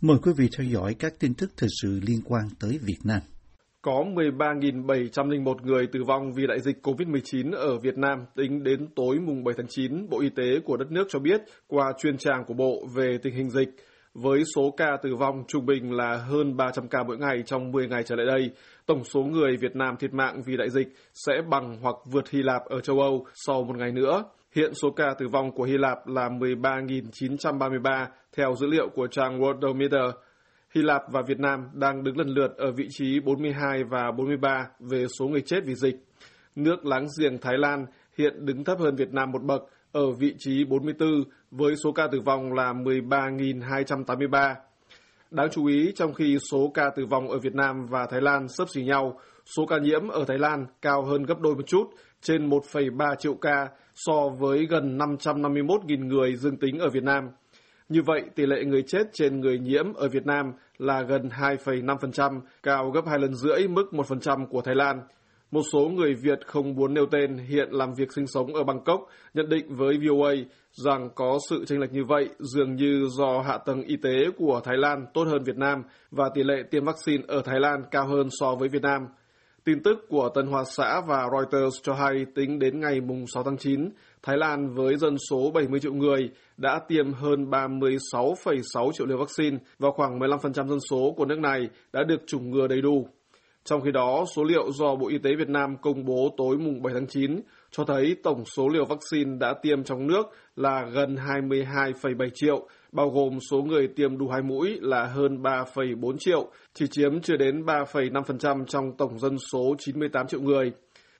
Mời quý vị theo dõi các tin tức thời sự liên quan tới Việt Nam. Có 13.701 người tử vong vì đại dịch COVID-19 ở Việt Nam tính đến tối mùng 7 tháng 9, Bộ Y tế của đất nước cho biết qua chuyên trang của Bộ về tình hình dịch. Với số ca tử vong trung bình là hơn 300 ca mỗi ngày trong 10 ngày trở lại đây, tổng số người Việt Nam thiệt mạng vì đại dịch sẽ bằng hoặc vượt Hy Lạp ở châu Âu sau một ngày nữa. Hiện số ca tử vong của Hy Lạp là 13.933 theo dữ liệu của trang Worldometer. Hy Lạp và Việt Nam đang đứng lần lượt ở vị trí 42 và 43 về số người chết vì dịch. Nước láng giềng Thái Lan hiện đứng thấp hơn Việt Nam một bậc ở vị trí 44 với số ca tử vong là 13.283. Đáng chú ý, trong khi số ca tử vong ở Việt Nam và Thái Lan sấp xỉ nhau, số ca nhiễm ở Thái Lan cao hơn gấp đôi một chút, trên 1,3 triệu ca so với gần 551.000 người dương tính ở Việt Nam. Như vậy, tỷ lệ người chết trên người nhiễm ở Việt Nam là gần 2,5%, cao gấp hai lần rưỡi mức 1% của Thái Lan. Một số người Việt không muốn nêu tên hiện làm việc sinh sống ở Bangkok nhận định với VOA rằng có sự chênh lệch như vậy dường như do hạ tầng y tế của Thái Lan tốt hơn Việt Nam và tỷ lệ tiêm vaccine ở Thái Lan cao hơn so với Việt Nam. Tin tức của Tân Hoa Xã và Reuters cho hay tính đến ngày 6 tháng 9, Thái Lan với dân số 70 triệu người đã tiêm hơn 36,6 triệu liều vaccine và khoảng 15% dân số của nước này đã được chủng ngừa đầy đủ. Trong khi đó, số liệu do Bộ Y tế Việt Nam công bố tối mùng 7 tháng 9 cho thấy tổng số liều vaccine đã tiêm trong nước là gần 22,7 triệu, bao gồm số người tiêm đủ hai mũi là hơn 3,4 triệu, chỉ chiếm chưa đến 3,5% trong tổng dân số 98 triệu người.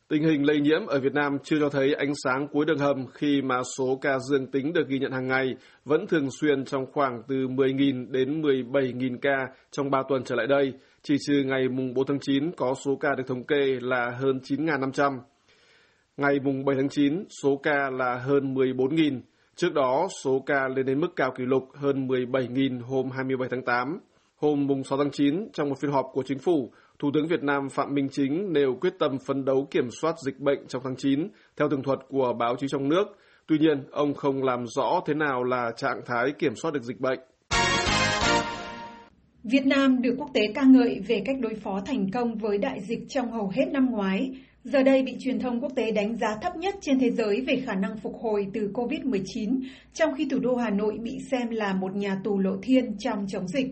Tình hình lây nhiễm ở Việt Nam chưa cho thấy ánh sáng cuối đường hầm khi mà số ca dương tính được ghi nhận hàng ngày vẫn thường xuyên trong khoảng từ 10.000 đến 17.000 ca trong 3 tuần trở lại đây, chỉ trừ ngày mùng 4 tháng 9 có số ca được thống kê là hơn 9.500. Ngày mùng 7 tháng 9, số ca là hơn 14.000. Trước đó, số ca lên đến mức cao kỷ lục hơn 17.000 hôm 27 tháng 8. Hôm mùng 6 tháng 9, trong một phiên họp của chính phủ, Thủ tướng Việt Nam Phạm Minh Chính nêu quyết tâm phấn đấu kiểm soát dịch bệnh trong tháng 9 theo tường thuật của báo chí trong nước. Tuy nhiên, ông không làm rõ thế nào là trạng thái kiểm soát được dịch bệnh. Việt Nam được quốc tế ca ngợi về cách đối phó thành công với đại dịch trong hầu hết năm ngoái, giờ đây bị truyền thông quốc tế đánh giá thấp nhất trên thế giới về khả năng phục hồi từ COVID-19, trong khi thủ đô Hà Nội bị xem là một nhà tù lộ thiên trong chống dịch.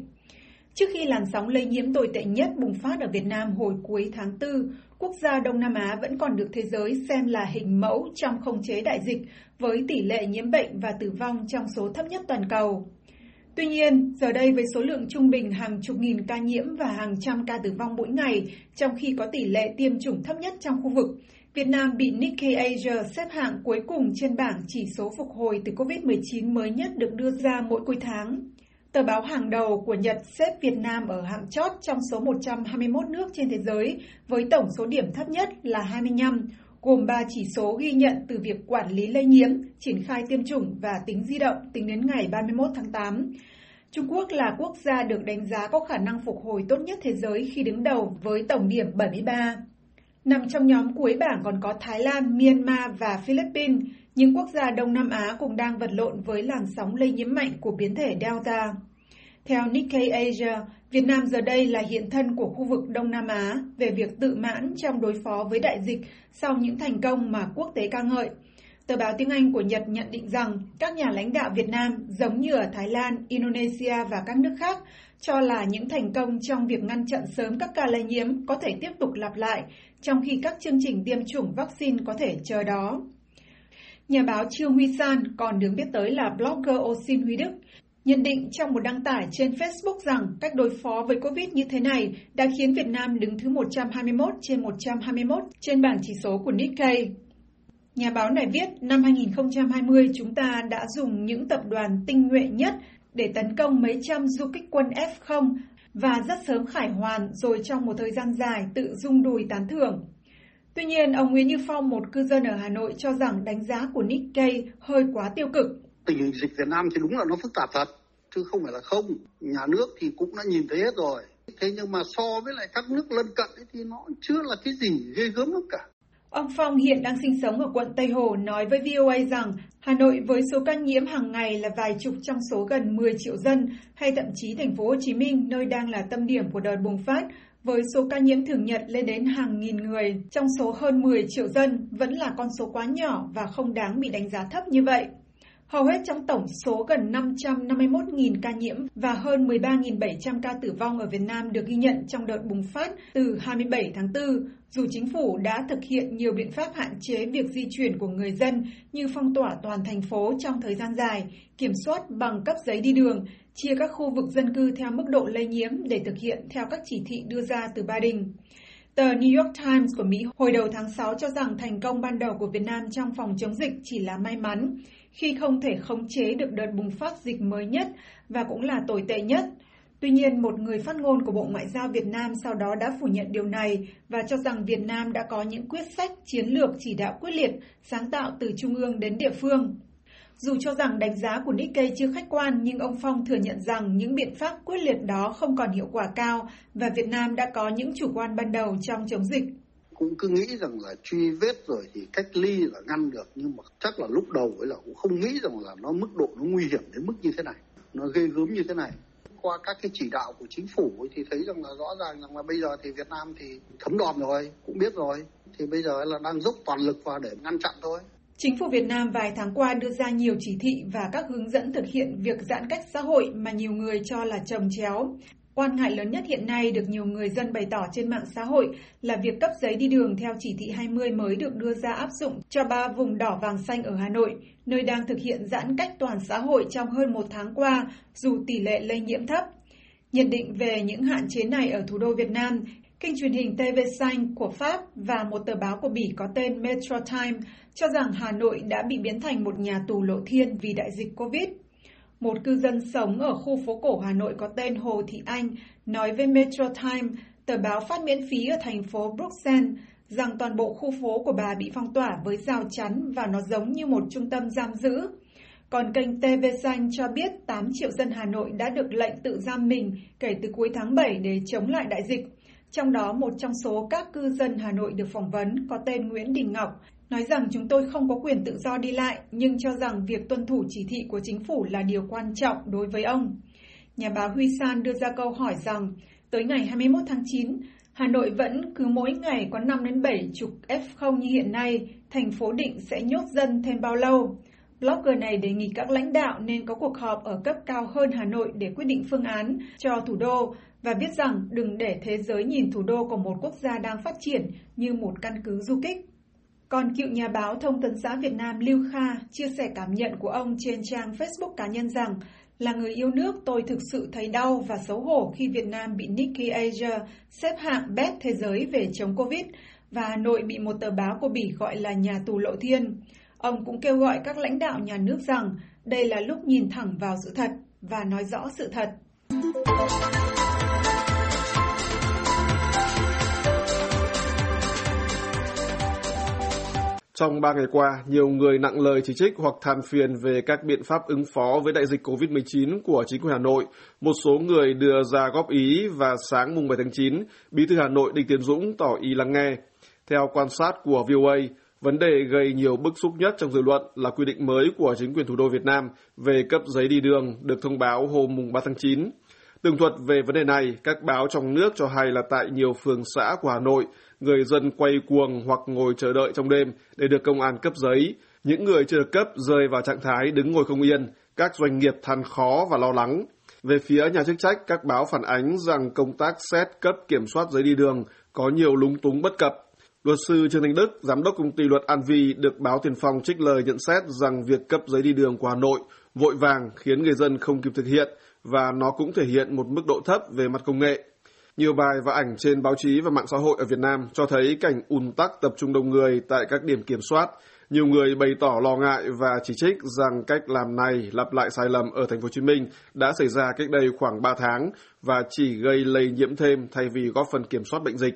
Trước khi làn sóng lây nhiễm tồi tệ nhất bùng phát ở Việt Nam hồi cuối tháng 4, quốc gia Đông Nam Á vẫn còn được thế giới xem là hình mẫu trong khống chế đại dịch với tỷ lệ nhiễm bệnh và tử vong trong số thấp nhất toàn cầu. Tuy nhiên, giờ đây với số lượng trung bình hàng chục nghìn ca nhiễm và hàng trăm ca tử vong mỗi ngày, trong khi có tỷ lệ tiêm chủng thấp nhất trong khu vực, Việt Nam bị Nikkei Asia xếp hạng cuối cùng trên bảng chỉ số phục hồi từ COVID-19 mới nhất được đưa ra mỗi cuối tháng. Tờ báo hàng đầu của Nhật xếp Việt Nam ở hạng chót trong số 121 nước trên thế giới với tổng số điểm thấp nhất là 25, gồm 3 chỉ số ghi nhận từ việc quản lý lây nhiễm, triển khai tiêm chủng và tính di động tính đến ngày 31 tháng 8. Trung Quốc là quốc gia được đánh giá có khả năng phục hồi tốt nhất thế giới khi đứng đầu với tổng điểm 73. Nằm trong nhóm cuối bảng còn có Thái Lan, Myanmar và Philippines, những quốc gia Đông Nam Á cũng đang vật lộn với làn sóng lây nhiễm mạnh của biến thể Delta. Theo Nikkei Asia, Việt Nam giờ đây là hiện thân của khu vực Đông Nam Á về việc tự mãn trong đối phó với đại dịch sau những thành công mà quốc tế ca ngợi. Tờ báo tiếng Anh của Nhật nhận định rằng các nhà lãnh đạo Việt Nam, giống như ở Thái Lan, Indonesia và các nước khác, cho là những thành công trong việc ngăn chặn sớm các ca lây nhiễm có thể tiếp tục lặp lại, trong khi các chương trình tiêm chủng vaccine có thể chờ đó. Nhà báo Trương Huy San, còn được biết tới là blogger Osin Huy Đức, nhận định trong một đăng tải trên Facebook rằng cách đối phó với Covid như thế này đã khiến Việt Nam đứng thứ 121 trên 121 trên bảng chỉ số của Nikkei. Nhà báo này viết, năm 2020 chúng ta đã dùng những tập đoàn tinh nhuệ nhất để tấn công mấy trăm du kích quân F0 và rất sớm khải hoàn rồi trong một thời gian dài tự dung đùi tán thưởng. Tuy nhiên, ông Nguyễn Như Phong, một cư dân ở Hà Nội cho rằng đánh giá của Nikkei hơi quá tiêu cực. Tình hình dịch Việt Nam thì đúng là nó phức tạp thật, chứ không phải là không. Nhà nước thì cũng đã nhìn thấy hết rồi. Thế nhưng mà so với lại các nước lân cận ấy thì nó chưa là cái gì ghê gớm lắm cả. Ông Phong hiện đang sinh sống ở quận Tây Hồ nói với VOA rằng Hà Nội với số ca nhiễm hàng ngày là vài chục trong số gần 10 triệu dân, hay thậm chí thành phố Hồ Chí Minh nơi đang là tâm điểm của đợt bùng phát, với số ca nhiễm thường nhật lên đến hàng nghìn người trong số hơn 10 triệu dân vẫn là con số quá nhỏ và không đáng bị đánh giá thấp như vậy. Hầu hết trong tổng số gần 551.000 ca nhiễm và hơn 13.700 ca tử vong ở Việt Nam được ghi nhận trong đợt bùng phát từ 27 tháng 4, dù chính phủ đã thực hiện nhiều biện pháp hạn chế việc di chuyển của người dân như phong tỏa toàn thành phố trong thời gian dài, kiểm soát bằng cấp giấy đi đường, chia các khu vực dân cư theo mức độ lây nhiễm để thực hiện theo các chỉ thị đưa ra từ Ba Đình. Tờ New York Times của Mỹ hồi đầu tháng 6 cho rằng thành công ban đầu của Việt Nam trong phòng chống dịch chỉ là may mắn, khi không thể khống chế được đợt bùng phát dịch mới nhất và cũng là tồi tệ nhất. Tuy nhiên, một người phát ngôn của Bộ Ngoại giao Việt Nam sau đó đã phủ nhận điều này và cho rằng Việt Nam đã có những quyết sách chiến lược chỉ đạo quyết liệt, sáng tạo từ trung ương đến địa phương. Dù cho rằng đánh giá của Nikkei chưa khách quan, nhưng ông Phong thừa nhận rằng những biện pháp quyết liệt đó không còn hiệu quả cao và Việt Nam đã có những chủ quan ban đầu trong chống dịch. Cũng cứ nghĩ rằng là truy vết rồi thì cách ly là ngăn được, nhưng mà chắc là lúc đầu ấy là cũng không nghĩ rằng là nó mức độ nó nguy hiểm đến mức như thế này, nó ghê gớm như thế này. Qua các cái chỉ đạo của chính phủ ấy thì thấy rằng là rõ ràng rằng là bây giờ thì Việt Nam thì thấm đòn rồi, cũng biết rồi, thì bây giờ là đang dốc toàn lực vào để ngăn chặn thôi. Chính phủ Việt Nam vài tháng qua đưa ra nhiều chỉ thị và các hướng dẫn thực hiện việc giãn cách xã hội mà nhiều người cho là trồng chéo. Quan ngại lớn nhất hiện nay được nhiều người dân bày tỏ trên mạng xã hội là việc cấp giấy đi đường theo chỉ thị 20 mới được đưa ra áp dụng cho ba vùng đỏ vàng xanh ở Hà Nội, nơi đang thực hiện giãn cách toàn xã hội trong hơn một tháng qua dù tỷ lệ lây nhiễm thấp. Nhận định về những hạn chế này ở thủ đô Việt Nam, Kênh truyền hình TV5 của Pháp và một tờ báo của Bỉ có tên Metro Time cho rằng Hà Nội đã bị biến thành một nhà tù lộ thiên vì đại dịch Covid. Một cư dân sống ở khu phố cổ Hà Nội có tên Hồ Thị Anh nói với Metro Time, tờ báo phát miễn phí ở thành phố Bruxelles, rằng toàn bộ khu phố của bà bị phong tỏa với rào chắn và nó giống như một trung tâm giam giữ. Còn kênh TV Xanh cho biết 8 triệu dân Hà Nội đã được lệnh tự giam mình kể từ cuối tháng 7 để chống lại đại dịch. Trong đó, một trong số các cư dân Hà Nội được phỏng vấn có tên Nguyễn Đình Ngọc nói rằng chúng tôi không có quyền tự do đi lại, nhưng cho rằng việc tuân thủ chỉ thị của chính phủ là điều quan trọng đối với ông. Nhà báo Huy San đưa ra câu hỏi rằng, tới ngày 21 tháng 9, Hà Nội vẫn cứ mỗi ngày có 5 đến 7 chục F0 như hiện nay, thành phố định sẽ nhốt dân thêm bao lâu? Blogger này đề nghị các lãnh đạo nên có cuộc họp ở cấp cao hơn Hà Nội để quyết định phương án cho thủ đô và viết rằng đừng để thế giới nhìn thủ đô của một quốc gia đang phát triển như một căn cứ du kích. Còn cựu nhà báo Thông tấn xã Việt Nam Lưu Kha chia sẻ cảm nhận của ông trên trang Facebook cá nhân rằng là người yêu nước tôi thực sự thấy đau và xấu hổ khi Việt Nam bị Nikkei Asia xếp hạng best thế giới về chống Covid và Hà Nội bị một tờ báo của Bỉ gọi là nhà tù lộ thiên. Ông cũng kêu gọi các lãnh đạo nhà nước rằng đây là lúc nhìn thẳng vào sự thật và nói rõ sự thật. Trong ba ngày qua, nhiều người nặng lời chỉ trích hoặc than phiền về các biện pháp ứng phó với đại dịch COVID-19 của chính quyền Hà Nội. Một số người đưa ra góp ý và sáng mùng 7 tháng 9, Bí thư Hà Nội Đinh Tiến Dũng tỏ ý lắng nghe. Theo quan sát của VOA, vấn đề gây nhiều bức xúc nhất trong dư luận là quy định mới của chính quyền thủ đô Việt Nam về cấp giấy đi đường được thông báo hôm mùng 3 tháng 9. Tường thuật về vấn đề này, các báo trong nước cho hay là tại nhiều phường xã của Hà Nội, người dân quay cuồng hoặc ngồi chờ đợi trong đêm để được công an cấp giấy. Những người chưa được cấp rơi vào trạng thái đứng ngồi không yên, các doanh nghiệp than khó và lo lắng. Về phía nhà chức trách, các báo phản ánh rằng công tác xét cấp kiểm soát giấy đi đường có nhiều lúng túng bất cập. Luật sư Trương Thanh Đức, giám đốc công ty luật An Vi được báo Tiền Phong trích lời nhận xét rằng việc cấp giấy đi đường của Hà Nội vội vàng khiến người dân không kịp thực hiện và nó cũng thể hiện một mức độ thấp về mặt công nghệ. Nhiều bài và ảnh trên báo chí và mạng xã hội ở Việt Nam cho thấy cảnh ùn tắc tập trung đông người tại các điểm kiểm soát. Nhiều người bày tỏ lo ngại và chỉ trích rằng cách làm này lặp lại sai lầm ở thành phố Hồ Chí Minh đã xảy ra cách đây khoảng 3 tháng và chỉ gây lây nhiễm thêm thay vì góp phần kiểm soát bệnh dịch.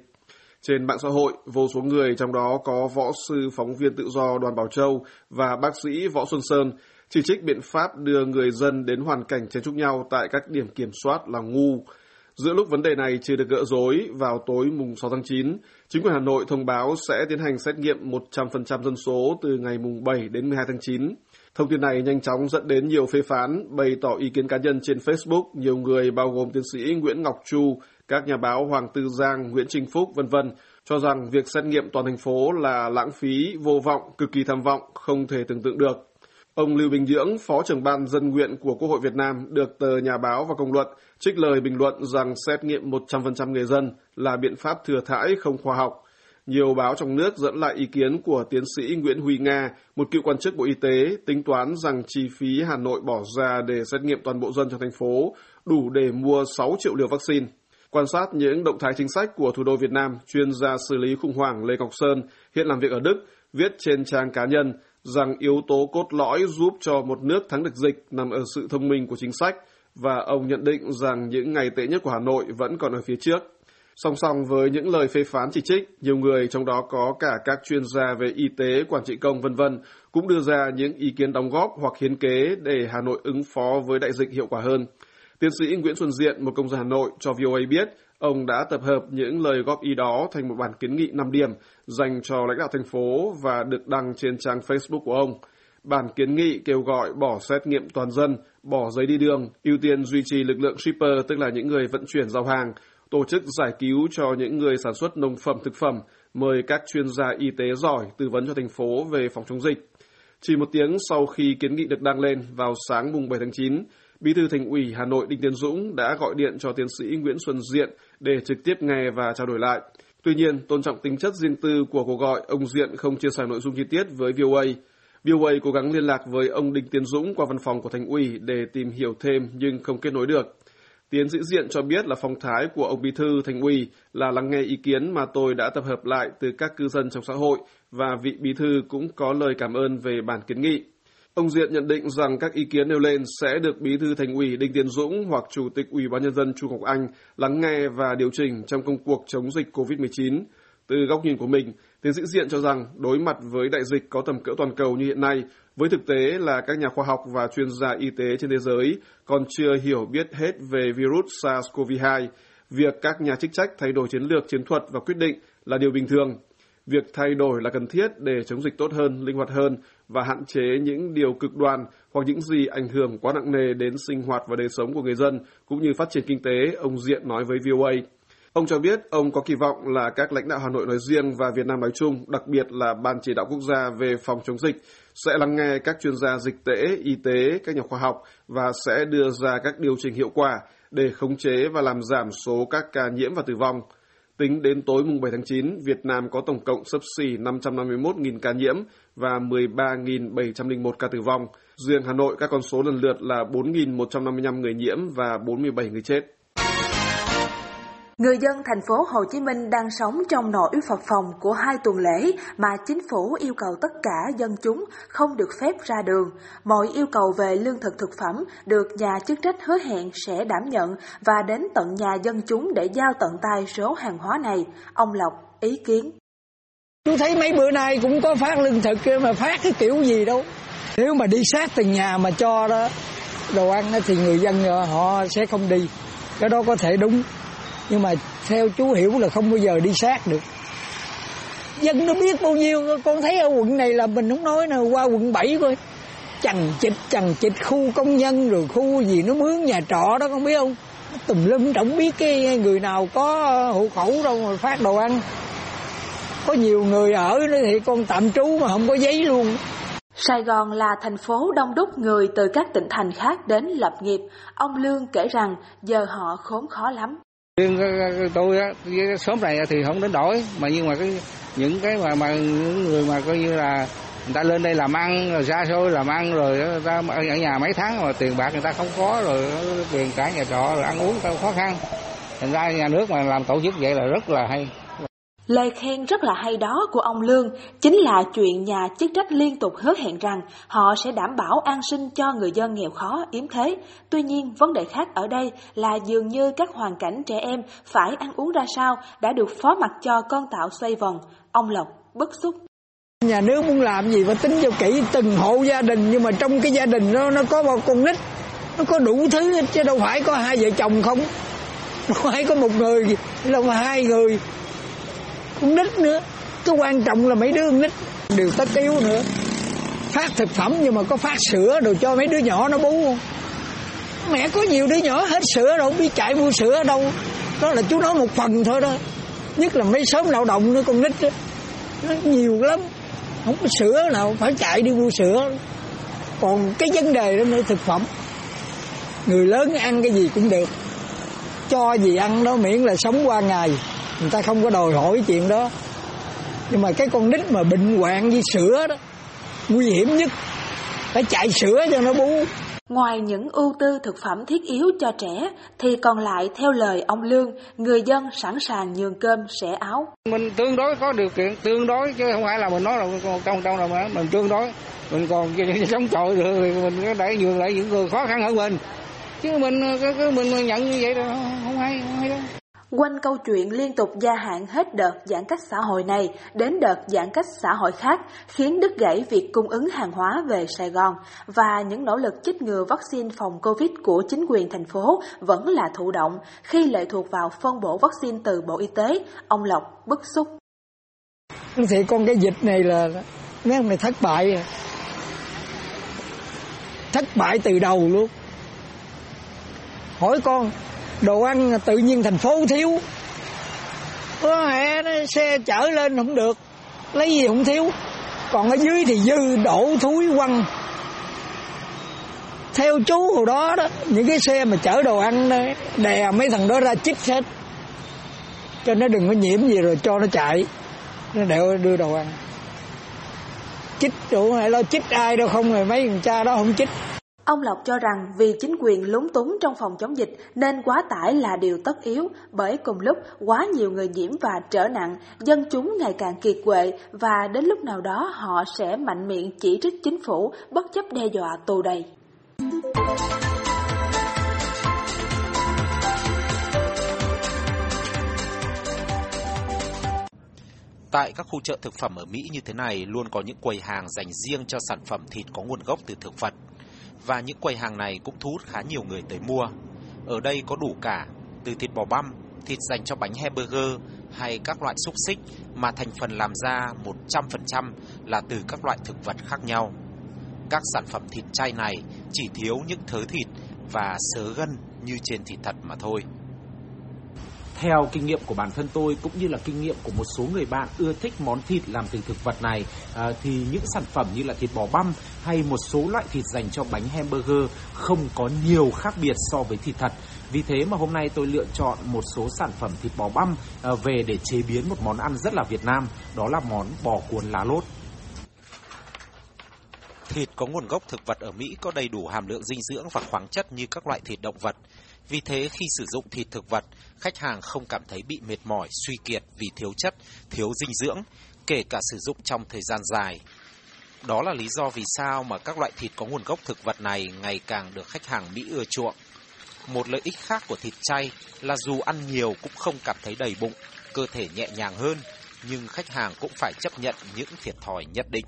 Trên mạng xã hội, vô số người trong đó có võ sư phóng viên tự do Đoàn Bảo Châu và bác sĩ Võ Xuân Sơn chỉ trích biện pháp đưa người dân đến hoàn cảnh chen chúc nhau tại các điểm kiểm soát là ngu. Giữa lúc vấn đề này chưa được gỡ rối, vào tối mùng 6 tháng 9, chính quyền Hà Nội thông báo sẽ tiến hành xét nghiệm 100% dân số từ ngày mùng 7 đến 12 tháng 9. Thông tin này nhanh chóng dẫn đến nhiều phê phán, bày tỏ ý kiến cá nhân trên Facebook, nhiều người bao gồm tiến sĩ Nguyễn Ngọc Chu, các nhà báo Hoàng Tư Giang, Nguyễn Trinh Phúc, vân vân cho rằng việc xét nghiệm toàn thành phố là lãng phí, vô vọng, cực kỳ tham vọng, không thể tưởng tượng được. Ông Lưu Bình Nhưỡng, Phó trưởng ban dân nguyện của Quốc hội Việt Nam, được tờ Nhà báo và Công luận trích lời bình luận rằng xét nghiệm 100% người dân là biện pháp thừa thãi không khoa học. Nhiều báo trong nước dẫn lại ý kiến của tiến sĩ Nguyễn Huy Nga, một cựu quan chức Bộ Y tế, tính toán rằng chi phí Hà Nội bỏ ra để xét nghiệm toàn bộ dân trong thành phố đủ để mua 6 triệu liều vaccine. Quan sát những động thái chính sách của thủ đô Việt Nam, chuyên gia xử lý khủng hoảng Lê Ngọc Sơn, hiện làm việc ở Đức, viết trên trang cá nhân rằng yếu tố cốt lõi giúp cho một nước thắng được dịch nằm ở sự thông minh của chính sách, và ông nhận định rằng những ngày tệ nhất của Hà Nội vẫn còn ở phía trước. Song song với những lời phê phán chỉ trích, nhiều người trong đó có cả các chuyên gia về y tế, quản trị công vân vân cũng đưa ra những ý kiến đóng góp hoặc hiến kế để Hà Nội ứng phó với đại dịch hiệu quả hơn. Tiến sĩ Nguyễn Xuân Diện, một công dân Hà Nội, cho VOA biết ông đã tập hợp những lời góp ý đó thành một bản kiến nghị 5 điểm dành cho lãnh đạo thành phố và được đăng trên trang Facebook của ông. Bản kiến nghị kêu gọi bỏ xét nghiệm toàn dân, bỏ giấy đi đường, ưu tiên duy trì lực lượng shipper tức là những người vận chuyển giao hàng, tổ chức giải cứu cho những người sản xuất nông phẩm thực phẩm, mời các chuyên gia y tế giỏi tư vấn cho thành phố về phòng chống dịch. Chỉ một tiếng sau khi kiến nghị được đăng lên vào sáng mùng 7 tháng 9, Bí thư Thành ủy Hà Nội Đinh Tiến Dũng đã gọi điện cho tiến sĩ Nguyễn Xuân Diện để trực tiếp nghe và trao đổi lại. Tuy nhiên, tôn trọng tính chất riêng tư của cuộc gọi, ông Diện không chia sẻ nội dung chi tiết với VOA. VOA cố gắng liên lạc với ông Đinh Tiến Dũng qua văn phòng của Thành ủy để tìm hiểu thêm nhưng không kết nối được. Tiến sĩ Diện cho biết là phong thái của ông Bí thư Thành ủy là lắng nghe ý kiến mà tôi đã tập hợp lại từ các cư dân trong xã hội và vị Bí thư cũng có lời cảm ơn về bản kiến nghị. Ông Diện nhận định rằng các ý kiến nêu lên sẽ được Bí thư Thành ủy Đinh Tiến Dũng hoặc Chủ tịch Ủy ban nhân dân Chu Ngọc Anh lắng nghe và điều chỉnh trong công cuộc chống dịch COVID-19. Từ góc nhìn của mình, tiến sĩ Diện cho rằng đối mặt với đại dịch có tầm cỡ toàn cầu như hiện nay, với thực tế là các nhà khoa học và chuyên gia y tế trên thế giới còn chưa hiểu biết hết về virus SARS-CoV-2, việc các nhà chức trách thay đổi chiến lược chiến thuật và quyết định là điều bình thường. Việc thay đổi là cần thiết để chống dịch tốt hơn, linh hoạt hơn và hạn chế những điều cực đoan hoặc những gì ảnh hưởng quá nặng nề đến sinh hoạt và đời sống của người dân cũng như phát triển kinh tế, ông Diện nói với VOA. Ông cho biết ông có kỳ vọng là các lãnh đạo Hà Nội nói riêng và Việt Nam nói chung, đặc biệt là Ban chỉ đạo quốc gia về phòng chống dịch, sẽ lắng nghe các chuyên gia dịch tễ, y tế, các nhà khoa học và sẽ đưa ra các điều chỉnh hiệu quả để khống chế và làm giảm số các ca nhiễm và tử vong. Tính đến tối mùng 7 tháng 9, Việt Nam có tổng cộng sấp xỉ 551.000 ca nhiễm và 13.701 ca tử vong. Riêng Hà Nội các con số lần lượt là 4.155 người nhiễm và 47 người chết. Người dân thành phố Hồ Chí Minh đang sống trong nỗi phập phòng của hai tuần lễ mà chính phủ yêu cầu tất cả dân chúng không được phép ra đường. Mọi yêu cầu về lương thực thực phẩm được nhà chức trách hứa hẹn sẽ đảm nhận và đến tận nhà dân chúng để giao tận tay số hàng hóa này. Ông Lộc, ý kiến. Tôi thấy mấy bữa nay cũng có phát lương thực kia mà phát cái kiểu gì đâu. Nếu mà đi sát từng nhà mà cho đó, đồ ăn thì người dân họ sẽ không đi. Cái đó có thể đúng nhưng mà theo chú hiểu là không bao giờ đi sát được. Dân nó biết bao nhiêu, con thấy ở quận này là mình không nói nào qua quận 7 coi. Chằng chịch chằng chịch khu công nhân rồi khu gì nó mướn nhà trọ đó, con biết không? Tùm lum chẳng biết cái người nào có hộ khẩu đâu mà phát đồ ăn. Có nhiều người ở nữa thì con tạm trú mà không có giấy luôn. Sài Gòn là thành phố đông đúc người từ các tỉnh thành khác đến lập nghiệp. Ông Lương kể rằng giờ họ khốn khó lắm riêng ờ, ờ, ờ, tôi á sớm này thì không đến đổi. Mà nhưng mà cái, những cái mà mà những người mà coi như là người ta lên đây làm ăn, rồi xa xôi làm ăn, rồi người ta ở nhà mấy tháng mà tiền bạc người ta không có, rồi tiền cả nhà trọ, rồi ăn uống người ta khó khăn. Thành ra nhà nước mà làm tổ chức vậy là rất là hay. Lời khen rất là hay đó của ông Lương chính là chuyện nhà chức trách liên tục hứa hẹn rằng họ sẽ đảm bảo an sinh cho người dân nghèo khó, yếm thế. Tuy nhiên, vấn đề khác ở đây là dường như các hoàn cảnh trẻ em phải ăn uống ra sao đã được phó mặt cho con tạo xoay vòng. Ông Lộc bức xúc. Nhà nước muốn làm gì phải tính cho kỹ từng hộ gia đình nhưng mà trong cái gia đình nó nó có một con nít nó có đủ thứ hết chứ đâu phải có hai vợ chồng không không phải có một người là hai người con nít nữa. Cái quan trọng là mấy đứa con nít đều tất yếu nữa. Phát thực phẩm nhưng mà có phát sữa đồ cho mấy đứa nhỏ nó bú không? Mẹ có nhiều đứa nhỏ hết sữa đâu biết chạy mua sữa ở đâu. Đó là chú nói một phần thôi đó. Nhất là mấy sớm lao động nữa, con nít đó. nó nhiều lắm. Không có sữa nào, phải chạy đi mua sữa. Còn cái vấn đề đó nữa, thực phẩm. Người lớn ăn cái gì cũng được. Cho gì ăn đó miễn là sống qua ngày người ta không có đòi hỏi chuyện đó nhưng mà cái con nít mà bệnh hoạn với sữa đó nguy hiểm nhất phải chạy sữa cho nó bú Ngoài những ưu tư thực phẩm thiết yếu cho trẻ, thì còn lại theo lời ông Lương, người dân sẵn sàng nhường cơm, sẻ áo. Mình tương đối có điều kiện, tương đối chứ không phải là mình nói là trong trong là mình tương đối. Mình còn sống chọi được thì mình có để nhường lại những người khó khăn hơn mình. Chứ mình cứ mình nhận như vậy là không hay, không hay đâu. Quanh câu chuyện liên tục gia hạn hết đợt giãn cách xã hội này đến đợt giãn cách xã hội khác khiến đứt gãy việc cung ứng hàng hóa về Sài Gòn và những nỗ lực chích ngừa vaccine phòng Covid của chính quyền thành phố vẫn là thụ động khi lệ thuộc vào phân bổ vaccine từ Bộ Y tế, ông Lộc bức xúc. Thì con cái dịch này là mấy ông này thất bại à. Thất bại từ đầu luôn. Hỏi con đồ ăn tự nhiên thành phố thiếu. Có mẹ nó xe chở lên không được. Lấy gì không thiếu. Còn ở dưới thì dư đổ thúi quăng. Theo chú hồi đó đó những cái xe mà chở đồ ăn đó, đè mấy thằng đó ra chích hết. Cho nó đừng có nhiễm gì rồi cho nó chạy. Nó đều đưa đồ ăn. Chích chỗ hay lo chích ai đâu không rồi mấy thằng cha đó không chích. Ông Lộc cho rằng vì chính quyền lúng túng trong phòng chống dịch nên quá tải là điều tất yếu, bởi cùng lúc quá nhiều người nhiễm và trở nặng, dân chúng ngày càng kiệt quệ và đến lúc nào đó họ sẽ mạnh miệng chỉ trích chính phủ bất chấp đe dọa tù đầy. Tại các khu chợ thực phẩm ở Mỹ như thế này luôn có những quầy hàng dành riêng cho sản phẩm thịt có nguồn gốc từ thực vật và những quầy hàng này cũng thu hút khá nhiều người tới mua. Ở đây có đủ cả, từ thịt bò băm, thịt dành cho bánh hamburger hay các loại xúc xích mà thành phần làm ra 100% là từ các loại thực vật khác nhau. Các sản phẩm thịt chay này chỉ thiếu những thớ thịt và sớ gân như trên thịt thật mà thôi. Theo kinh nghiệm của bản thân tôi cũng như là kinh nghiệm của một số người bạn ưa thích món thịt làm từ thực vật này à, thì những sản phẩm như là thịt bò băm hay một số loại thịt dành cho bánh hamburger không có nhiều khác biệt so với thịt thật. Vì thế mà hôm nay tôi lựa chọn một số sản phẩm thịt bò băm à, về để chế biến một món ăn rất là Việt Nam, đó là món bò cuốn lá lốt. Thịt có nguồn gốc thực vật ở Mỹ có đầy đủ hàm lượng dinh dưỡng và khoáng chất như các loại thịt động vật. Vì thế khi sử dụng thịt thực vật, khách hàng không cảm thấy bị mệt mỏi, suy kiệt vì thiếu chất, thiếu dinh dưỡng, kể cả sử dụng trong thời gian dài. Đó là lý do vì sao mà các loại thịt có nguồn gốc thực vật này ngày càng được khách hàng Mỹ ưa chuộng. Một lợi ích khác của thịt chay là dù ăn nhiều cũng không cảm thấy đầy bụng, cơ thể nhẹ nhàng hơn, nhưng khách hàng cũng phải chấp nhận những thiệt thòi nhất định.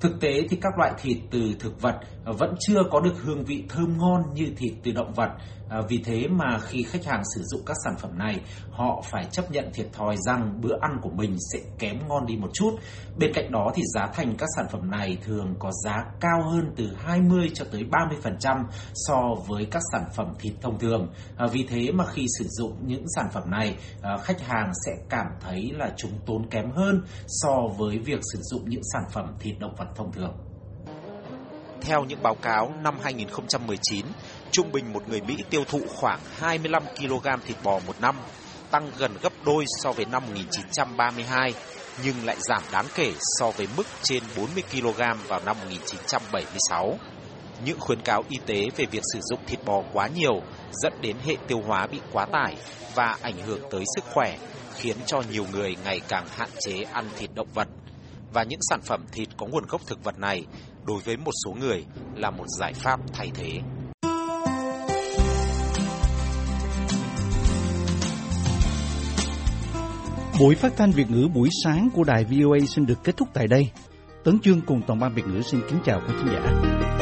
Thực tế thì các loại thịt từ thực vật Ờ, vẫn chưa có được hương vị thơm ngon như thịt từ động vật. À, vì thế mà khi khách hàng sử dụng các sản phẩm này, họ phải chấp nhận thiệt thòi rằng bữa ăn của mình sẽ kém ngon đi một chút. Bên cạnh đó thì giá thành các sản phẩm này thường có giá cao hơn từ 20 cho tới 30% so với các sản phẩm thịt thông thường. À, vì thế mà khi sử dụng những sản phẩm này, à, khách hàng sẽ cảm thấy là chúng tốn kém hơn so với việc sử dụng những sản phẩm thịt động vật thông thường. Theo những báo cáo năm 2019, trung bình một người Mỹ tiêu thụ khoảng 25 kg thịt bò một năm, tăng gần gấp đôi so với năm 1932, nhưng lại giảm đáng kể so với mức trên 40 kg vào năm 1976. Những khuyến cáo y tế về việc sử dụng thịt bò quá nhiều dẫn đến hệ tiêu hóa bị quá tải và ảnh hưởng tới sức khỏe, khiến cho nhiều người ngày càng hạn chế ăn thịt động vật. Và những sản phẩm thịt có nguồn gốc thực vật này đối với một số người là một giải pháp thay thế. Buổi phát thanh Việt ngữ buổi sáng của đài VOA xin được kết thúc tại đây. Tấn Chương cùng toàn ban Việt ngữ xin kính chào quý khán giả.